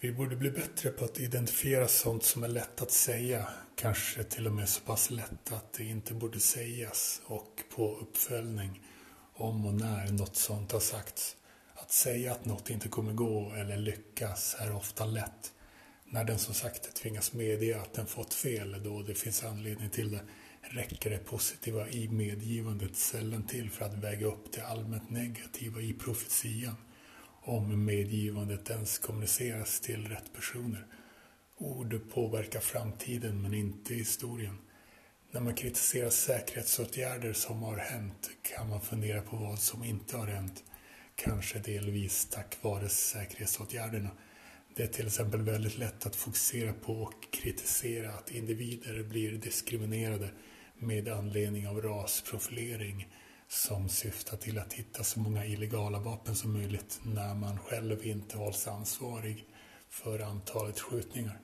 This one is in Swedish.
Vi borde bli bättre på att identifiera sånt som är lätt att säga, kanske till och med så pass lätt att det inte borde sägas och på uppföljning om och när något sånt har sagts. Att säga att något inte kommer gå eller lyckas är ofta lätt. När den som sagt det tvingas medge att den fått fel då det finns anledning till det räcker det positiva i medgivandet sällan till för att väga upp det allmänt negativa i profetian om medgivandet ens kommuniceras till rätt personer. Ord påverkar framtiden men inte historien. När man kritiserar säkerhetsåtgärder som har hänt kan man fundera på vad som inte har hänt. Kanske delvis tack vare säkerhetsåtgärderna. Det är till exempel väldigt lätt att fokusera på och kritisera att individer blir diskriminerade med anledning av rasprofilering som syftar till att hitta så många illegala vapen som möjligt när man själv inte hålls ansvarig för antalet skjutningar.